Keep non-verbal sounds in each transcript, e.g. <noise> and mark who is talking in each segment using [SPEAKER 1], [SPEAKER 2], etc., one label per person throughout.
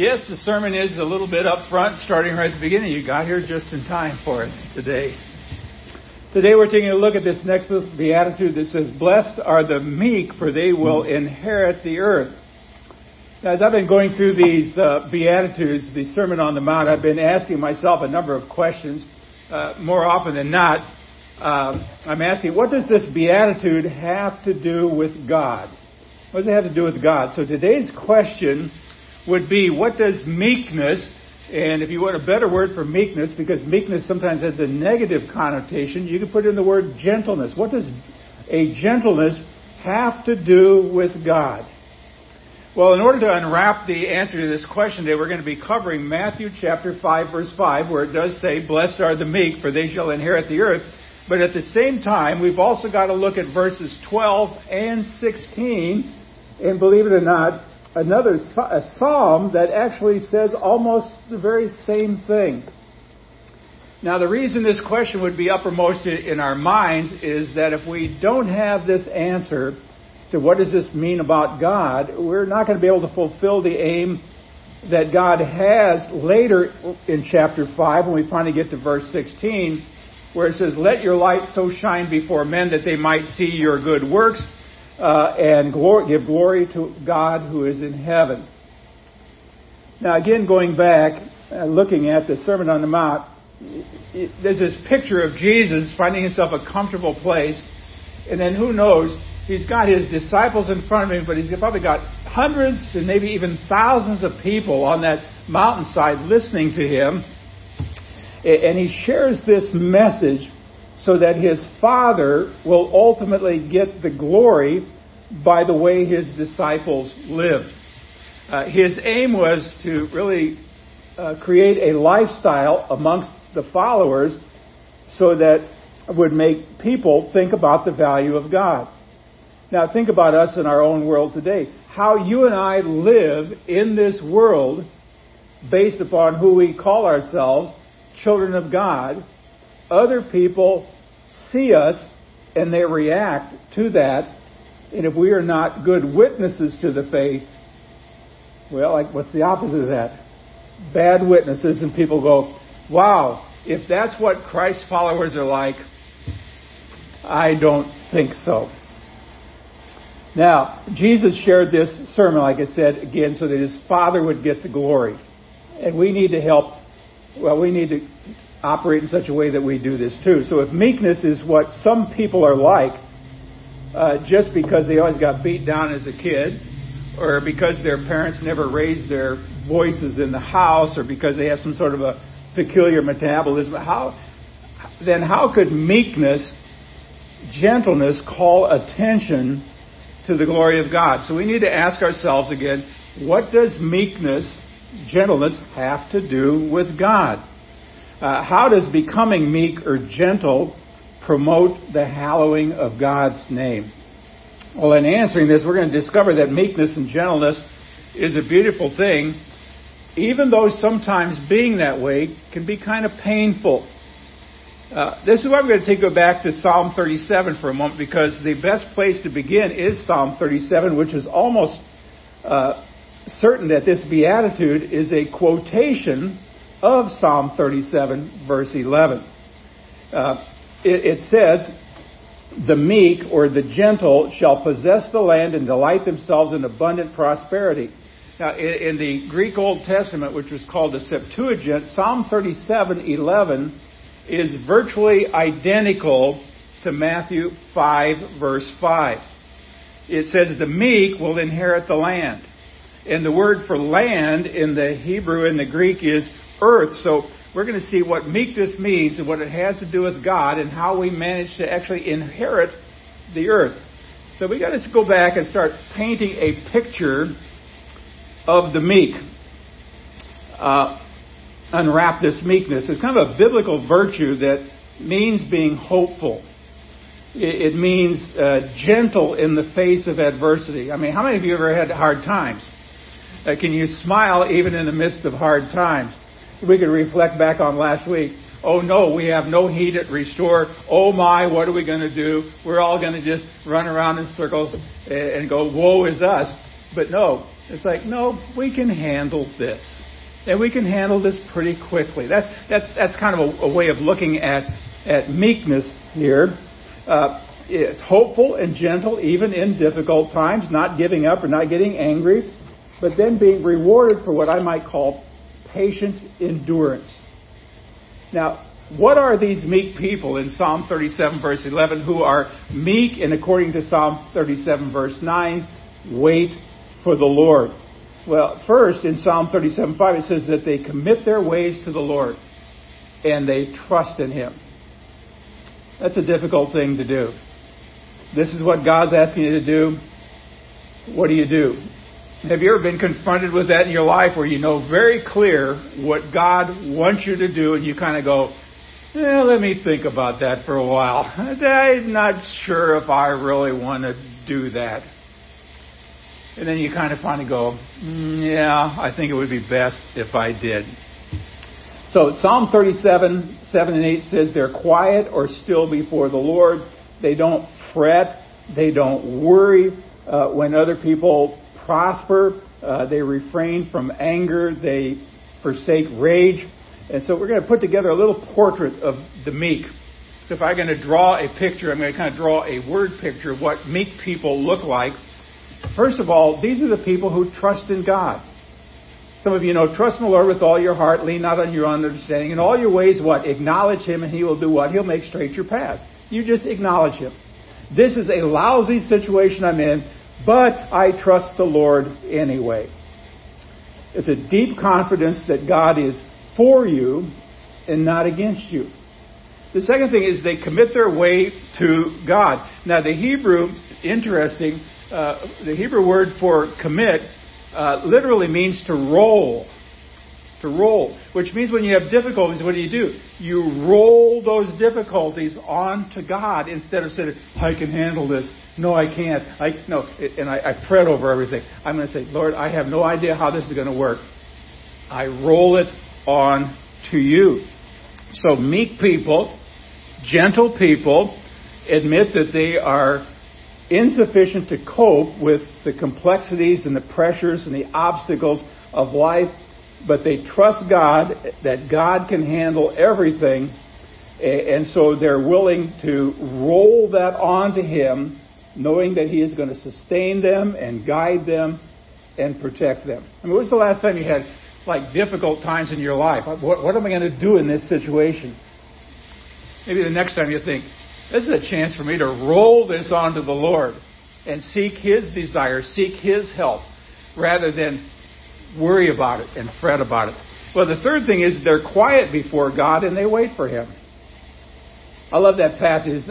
[SPEAKER 1] Yes, the sermon is a little bit up front, starting right at the beginning. You got here just in time for it today. Today we're taking a look at this next beatitude that says, Blessed are the meek, for they will inherit the earth. Now, as I've been going through these uh, beatitudes, the Sermon on the Mount, I've been asking myself a number of questions. Uh, more often than not, uh, I'm asking, what does this beatitude have to do with God? What does it have to do with God? So today's question would be what does meekness, and if you want a better word for meekness, because meekness sometimes has a negative connotation, you can put in the word gentleness. What does a gentleness have to do with God? Well, in order to unwrap the answer to this question today, we're going to be covering Matthew chapter 5 verse 5, where it does say, Blessed are the meek, for they shall inherit the earth. But at the same time, we've also got to look at verses 12 and 16, and believe it or not, another a psalm that actually says almost the very same thing. Now, the reason this question would be uppermost in our minds is that if we don't have this answer to what does this mean about God, we're not going to be able to fulfill the aim that God has later in chapter 5 when we finally get to verse 16, where it says, Let your light so shine before men that they might see your good works uh, and glory, give glory to God who is in heaven. Now, again, going back, uh, looking at the Sermon on the Mount, it, there's this picture of Jesus finding himself a comfortable place, and then who knows, he's got his disciples in front of him, but he's probably got hundreds and maybe even thousands of people on that mountainside listening to him. And he shares this message so that his Father will ultimately get the glory by the way his disciples lived. Uh, his aim was to really uh, create a lifestyle amongst the followers so that would make people think about the value of God. Now think about us in our own world today. How you and I live in this world based upon who we call ourselves, children of God, other people see us and they react to that. And if we are not good witnesses to the faith, well, like what's the opposite of that? Bad witnesses, and people go, wow, if that's what Christ's followers are like, I don't think so. Now, Jesus shared this sermon, like I said, again, so that his Father would get the glory. And we need to help, well, we need to operate in such a way that we do this too. So if meekness is what some people are like, uh, just because they always got beat down as a kid, or because their parents never raised their voices in the house, or because they have some sort of a peculiar metabolism, how then how could meekness, gentleness call attention to the glory of God? So we need to ask ourselves again, what does meekness, gentleness have to do with God? Uh, how does becoming meek or gentle promote the hallowing of God's name? Well, in answering this, we're going to discover that meekness and gentleness is a beautiful thing, even though sometimes being that way can be kind of painful. Uh, this is why I'm going to take you back to Psalm 37 for a moment because the best place to begin is Psalm 37, which is almost uh, certain that this beatitude is a quotation of Psalm 37, verse 11. Uh, it, it says, The meek or the gentle shall possess the land and delight themselves in abundant prosperity. Now, in, in the Greek Old Testament, which was called the Septuagint, Psalm 37, 11 is virtually identical to Matthew 5, verse 5. It says, The meek will inherit the land. And the word for land in the Hebrew and the Greek is earth. So we're going to see what meekness means and what it has to do with God and how we manage to actually inherit the earth. So we got to go back and start painting a picture of the meek. Uh, unwrap this meekness. It's kind of a biblical virtue that means being hopeful. It, means uh, gentle in the face of adversity. I mean, how many of you ever had hard times? Uh, can you smile even in the midst of hard times? We could reflect back on last week. Oh no, we have no heat at Restore. Oh my, what are we going to do? We're all going to just run around in circles and go, woe is us. But no, It's like, no, we can handle this. And we can handle this pretty quickly. That's, that's, that's kind of a, a way of looking at, at meekness here. Uh, it's hopeful and gentle even in difficult times, not giving up or not getting angry, but then being rewarded for what I might call patient endurance. Now, what are these meek people in Psalm 37 verse 11 who are meek and according to Psalm 37 verse 9, wait for the Lord? Well, first in Psalm 37 5 it says that they commit their ways to the Lord and they trust in Him. That's a difficult thing to do. This is what God's asking you to do. What do you do? Have you ever been confronted with that in your life where you know very clear what God wants you to do and you kind of go, eh, let me think about that for a while. <laughs> I'm not sure if I really want to do that. And then you kind of finally go, mm, yeah, I think it would be best if I did. So Psalm 37, 7 and 8 says they're quiet or still before the Lord. They don't fret. They don't worry uh, when other people prosper. Uh, they refrain from anger. They forsake rage. And so we're going to put together a little portrait of the meek. So if I'm going to draw a picture, I'm going to kind of draw a word picture of what meek people look like. First of all, these are the people who trust in God. Some of you know, trust in the Lord with all your heart, lean not on your own understanding. In all your ways, what? Acknowledge Him and He will do what? He'll make straight your path. You just acknowledge Him. This is a lousy situation I'm in, but I trust the Lord anyway. It's a deep confidence that God is for you and not against you. The second thing is they commit their way to God. Now, the Hebrew, interesting, uh, the Hebrew word for commit uh, literally means to roll. To roll. Which means when you have difficulties, what do you do? You roll those difficulties onto God instead of saying, I can handle this. No, I can't. I no, and I, I fret over everything. I'm going to say, Lord, I have no idea how this is going to work. I roll it on to you. So meek people, gentle people, admit that they are insufficient to cope with the complexities and the pressures and the obstacles of life, but they trust God that God can handle everything, and so they're willing to roll that onto Him, knowing that He is going to sustain them and guide them and protect them. I mean, when was the last time you had like difficult times in your life? What, what am I going to do in this situation? Maybe the next time you think, this is a chance for me to roll this onto the Lord and seek His desire, seek His help, rather than worry about it and fret about it. Well, the third thing is they're quiet before God and they wait for Him. I love that passage.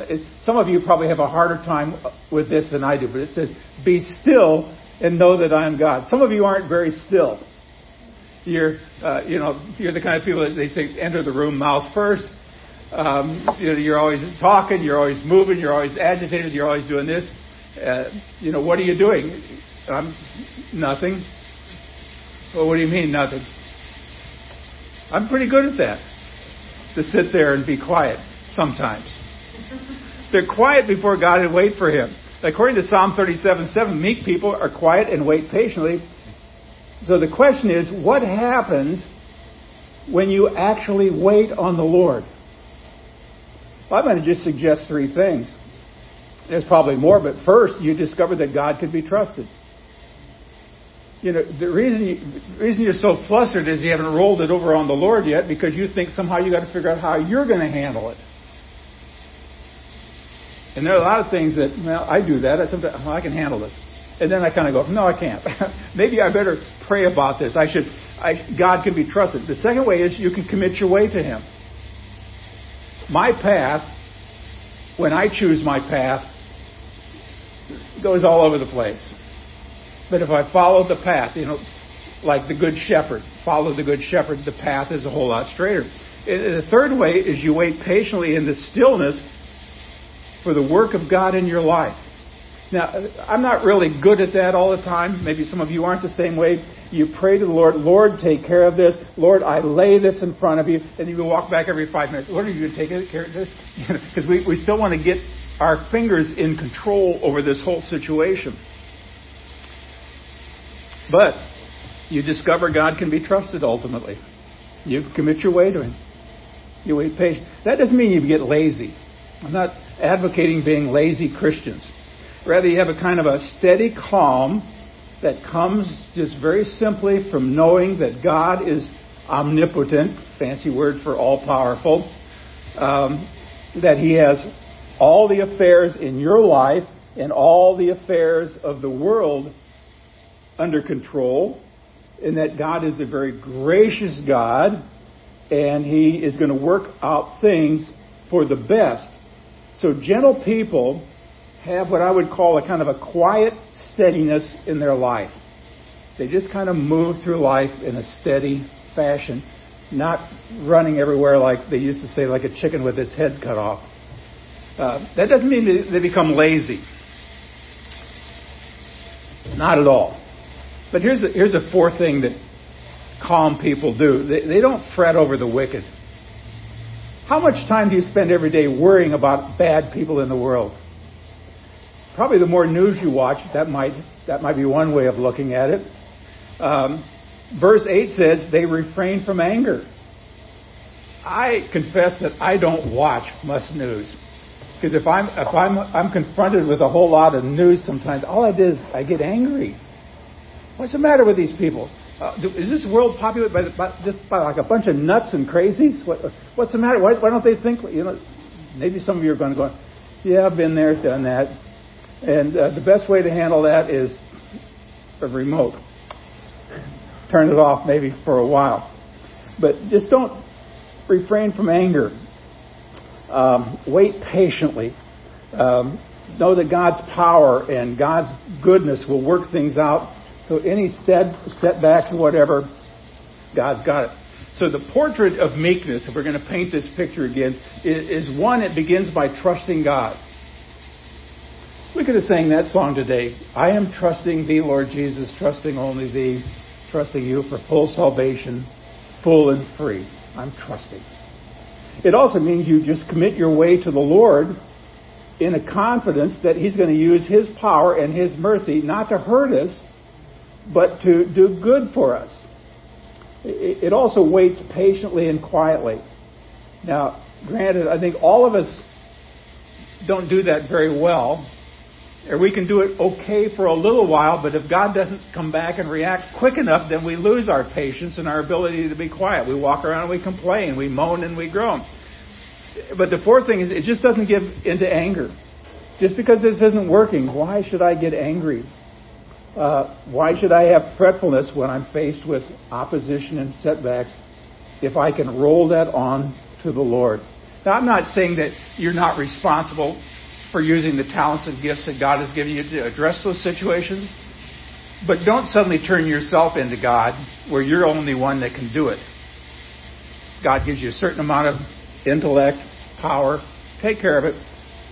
[SPEAKER 1] Some of you probably have a harder time with this than I do, but it says, Be still and know that I am God. Some of you aren't very still. You're, uh, you know, you're the kind of people that they say enter the room mouth first, um, you know, you're always talking, you're always moving, you're always agitated, you're always doing this. Uh, you know, what are you doing? I'm nothing. Well, what do you mean nothing? I'm pretty good at that. To sit there and be quiet sometimes. They're quiet before God and wait for Him. According to Psalm 37 7, meek people are quiet and wait patiently. So the question is, what happens when you actually wait on the Lord? Well, I'm going to just suggest three things. There's probably more, but first, you discover that God can be trusted. You know, the reason, you, the reason you're so flustered is you haven't rolled it over on the Lord yet because you think somehow you got to figure out how you're going to handle it. And there are a lot of things that, well, I do that. I, sometimes, well, I can handle this. And then I kind of go, no, I can't. <laughs> Maybe I better pray about this. I should, I, God can be trusted. The second way is you can commit your way to Him my path, when I choose my path, goes all over the place. But if I follow the path, you know, like the good shepherd, follow the good shepherd, the path is a whole lot straighter. The third way is you wait patiently in the stillness for the work of God in your life. Now, I'm not really good at that all the time. Maybe some of you aren't the same way. You pray to the Lord, Lord, take care of this. Lord, I lay this in front of you. And you walk back every five minutes. Lord, are you going to take care of this? <laughs> Because we, we still want to get our fingers in control over this whole situation. But you discover God can be trusted ultimately. You commit your way to Him. You wait patient. That doesn't mean you get lazy. I'm not advocating being lazy Christians. Rather, you have a kind of a steady calm that comes just very simply from knowing that God is omnipotent, fancy word for all powerful, um, that He has all the affairs in your life and all the affairs of the world under control, and that God is a very gracious God, and He is going to work out things for the best. So, gentle people have what I would call a kind of a quiet steadiness in their life. They just kind of move through life in a steady fashion, not running everywhere like they used to say, like a chicken with its head cut off. Uh, that doesn't mean they become lazy. Not at all. But here's a, here's a fourth thing that calm people do they, they don't fret over the wicked. How much time do you spend every day worrying about bad people in the world? Probably the more news you watch, that might, that might be one way of looking at it. Um, verse 8 says, they refrain from anger. I confess that I don't watch much news. Because if I'm if I'm I'm confronted with a whole lot of news sometimes, all I do is I get angry. What's the matter with these people? Uh, is this world populated by, by just by like a bunch of nuts and crazies? What, what's the matter? Why, why don't they think? You know, maybe some of you are going to go, yeah, I've been there, done that. And uh, the best way to handle that is a remote. Turn it off maybe for a while, but just don't refrain from anger. Um, wait patiently. Um, know that God's power and God's goodness will work things out. So any stead, setbacks whatever, God's got it. So the portrait of meekness, if we're going to paint this picture again, is, is one that begins by trusting God. We could have sang that song today. I am trusting thee, Lord Jesus, trusting only thee, trusting you for full salvation, full and free. I'm trusting. It also means you just commit your way to the Lord in a confidence that He's going to use His power and His mercy not to hurt us, but to do good for us. It also waits patiently and quietly. Now, granted, I think all of us don't do that very well or we can do it okay for a little while, but if God doesn't come back and react quick enough, then we lose our patience and our ability to be quiet. We walk around and we complain, we moan and we groan. But the fourth thing is it just doesn't give into anger. Just because this isn't working, why should I get angry? Uh, why should I have fretfulness when I'm faced with opposition and setbacks if I can roll that on to the Lord? Now, I'm not saying that you're not responsible for using the talents and gifts that God has given you to address those situations. But don't suddenly turn yourself into God where you're only one that can do it. God gives you a certain amount of intellect, power. Take care of it.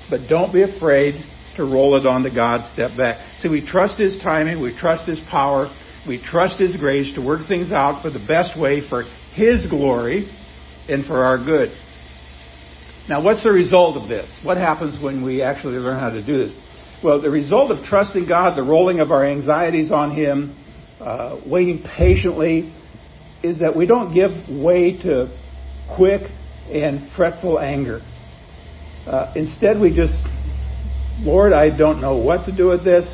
[SPEAKER 1] But don't be afraid to roll it onto God, step back. See, we trust His timing, we trust His power, we trust His grace to work things out for the best way for His glory and for our good. Now, what's the result of this? What happens when we actually learn how to do this? Well, the result of trusting God, the rolling of our anxieties on Him, uh, waiting patiently, is that we don't give way to quick and fretful anger. Uh, instead, we just, Lord, I don't know what to do with this.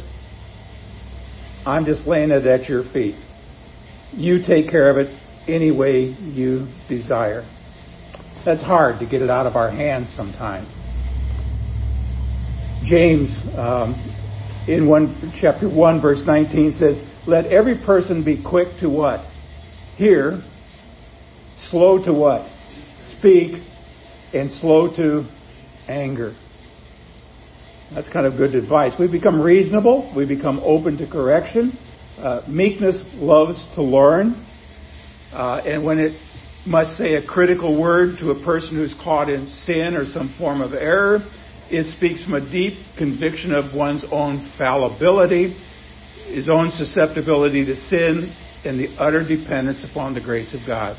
[SPEAKER 1] I'm just laying it at your feet. You take care of it any way you desire. That's hard to get it out of our hands sometimes. James, um, in one chapter one, verse nineteen, says, "Let every person be quick to what? Hear, slow to what? Speak, and slow to anger." That's kind of good advice. We become reasonable. We become open to correction. Uh, meekness loves to learn. Uh, and when it must say a critical word to a person who's caught in sin or some form of error. It speaks from a deep conviction of one's own fallibility, his own susceptibility to sin, and the utter dependence upon the grace of God.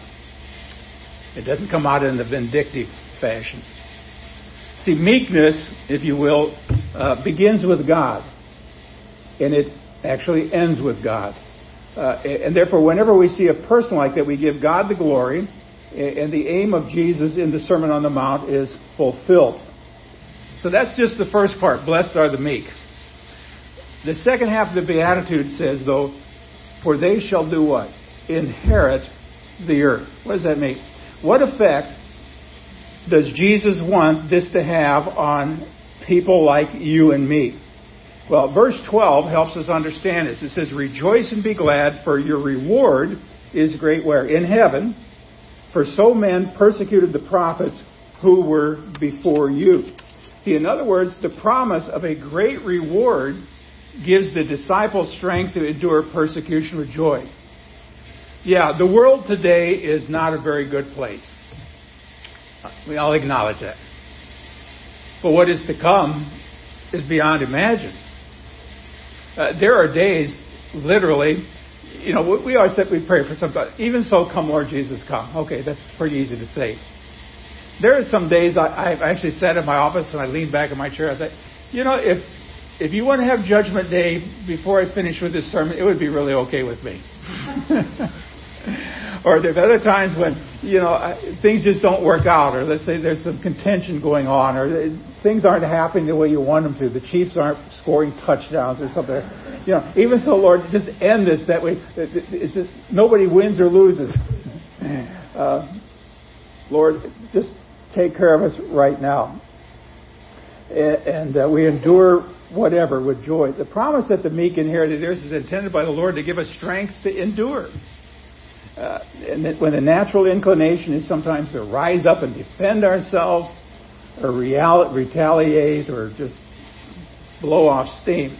[SPEAKER 1] It doesn't come out in a vindictive fashion. See, meekness, if you will, uh, begins with God, and it actually ends with God. Uh, and therefore, whenever we see a person like that, we give God the glory, and the aim of Jesus in the Sermon on the Mount is fulfilled. So that's just the first part. Blessed are the meek. The second half of the Beatitude says, though, for they shall do what? Inherit the earth. What does that mean? What effect does Jesus want this to have on people like you and me? Well, verse 12 helps us understand this. It says, Rejoice and be glad, for your reward is great where? In heaven, for so men persecuted the prophets who were before you. See, in other words, the promise of a great reward gives the disciples strength to endure persecution with joy. Yeah, the world today is not a very good place. We all acknowledge that. But what is to come is beyond imagine. Uh, there are days, literally, you know, we always said we pray for something. Even so, come Lord Jesus, come. Okay, that's pretty easy to say. There are some days I, I've actually sat in my office and I leaned back in my chair. I said, you know, if if you want to have Judgment Day before I finish with this sermon, it would be really okay with me. <laughs> <laughs> or there are other times when you know things just don't work out, or let's say there's some contention going on, or things aren't happening the way you want them to. The Chiefs aren't scoring touchdowns or something. You know, even so, Lord, just end this that way. It's just nobody wins or loses. <laughs> Uh, Lord, just take care of us right now, and, and uh, we endure whatever with joy. The promise that the meek inherited theirs is intended by the Lord to give us strength to endure. Uh, and when the natural inclination is sometimes to rise up and defend ourselves, or real- retaliate, or just blow off steam.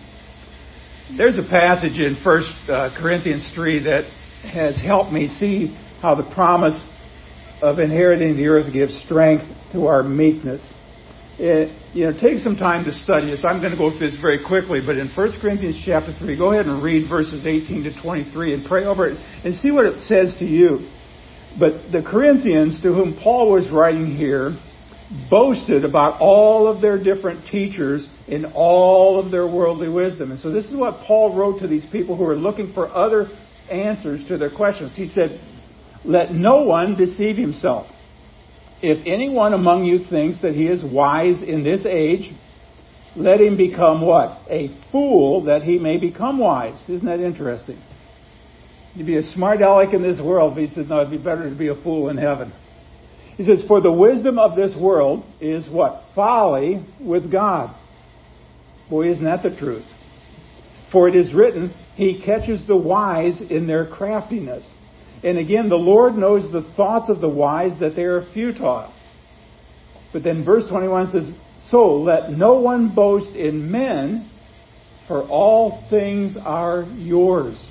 [SPEAKER 1] There's a passage in First uh, Corinthians 3 that has helped me see how the promise of inheriting the earth gives strength to our meekness. It, you know, take some time to study this. I'm going to go through this very quickly, but in 1 Corinthians chapter 3, go ahead and read verses 18 to 23 and pray over it and see what it says to you. But the Corinthians, to whom Paul was writing here, boasted about all of their different teachers in all of their worldly wisdom. And so this is what Paul wrote to these people who were looking for other answers to their questions. He said, Let no one deceive himself. If anyone among you thinks that he is wise in this age, let him become what? A fool that he may become wise. Isn't that interesting? You'd be a smart aleck in this world, but he says, no, it'd be better to be a fool in heaven. He says, for the wisdom of this world is what? Folly with God. Boy, isn't that the truth? For it is written, He catches the wise in their craftiness. And again, the Lord knows the thoughts of the wise that they are futile. But then verse 21 says, So let no one boast in men, for all things are yours.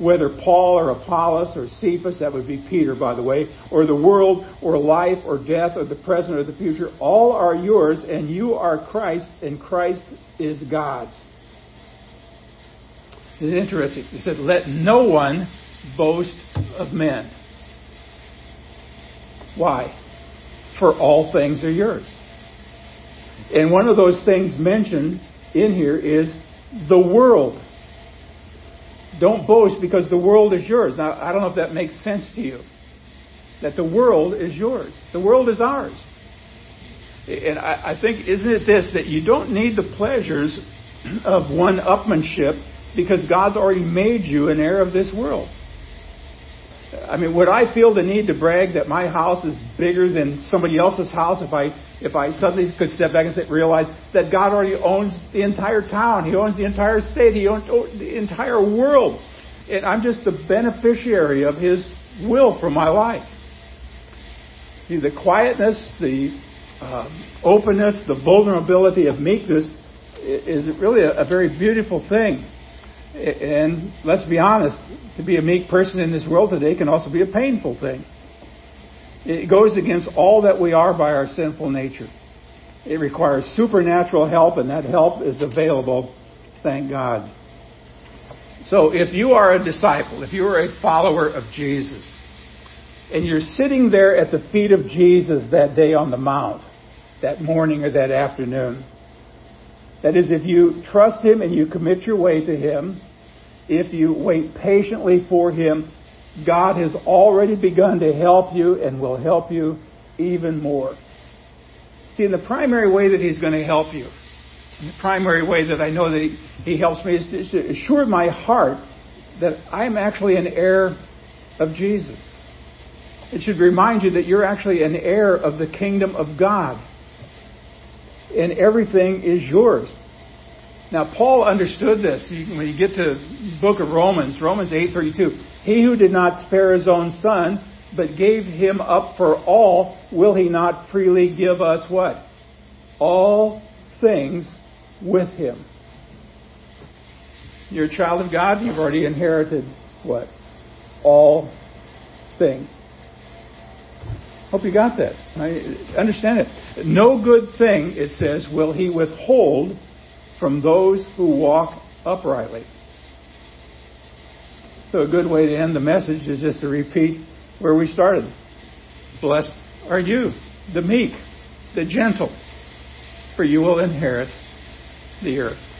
[SPEAKER 1] Whether Paul or Apollos or Cephas, that would be Peter, by the way, or the world or life or death or the present or the future, all are yours, and you are Christ, and Christ is God's. It's interesting. He said, Let no one boast of men. Why? For all things are yours. And one of those things mentioned in here is the world. Don't boast because the world is yours. Now, I don't know if that makes sense to you. That the world is yours. The world is ours. And I, think, isn't it this, that you don't need the pleasures of one upmanship because God's already made you an heir of this world. I mean, would I feel the need to brag that my house is bigger than somebody else's house if I if I suddenly could step back and say, realize that God already owns the entire town, He owns the entire state, He owns the entire world, and I'm just the beneficiary of His will for my life. See, the quietness, the uh, openness, the vulnerability of meekness is really a, a very beautiful thing. And let's be honest, to be a meek person in this world today can also be a painful thing. It goes against all that we are by our sinful nature. It requires supernatural help, and that help is available, thank God. So if you are a disciple, if you are a follower of Jesus, and you're sitting there at the feet of Jesus that day on the Mount, that morning or that afternoon, that is, if you trust Him and you commit your way to Him, if you wait patiently for Him, God has already begun to help you and will help you even more. See, in the primary way that He's going to help you, the primary way that I know that He, he helps me is to assure my heart that I'm actually an heir of Jesus. It should remind you that you're actually an heir of the kingdom of God. And everything is yours. Now, Paul understood this. When you get to the book of Romans, Romans 8.32, He who did not spare his own son, but gave him up for all, will he not freely give us what? All things with him. You're a child of God, you've already inherited what? All things. Hope you got that. I understand it. No good thing, it says, will he withhold from those who walk uprightly. So, a good way to end the message is just to repeat where we started. Blessed are you, the meek, the gentle, for you will inherit the earth.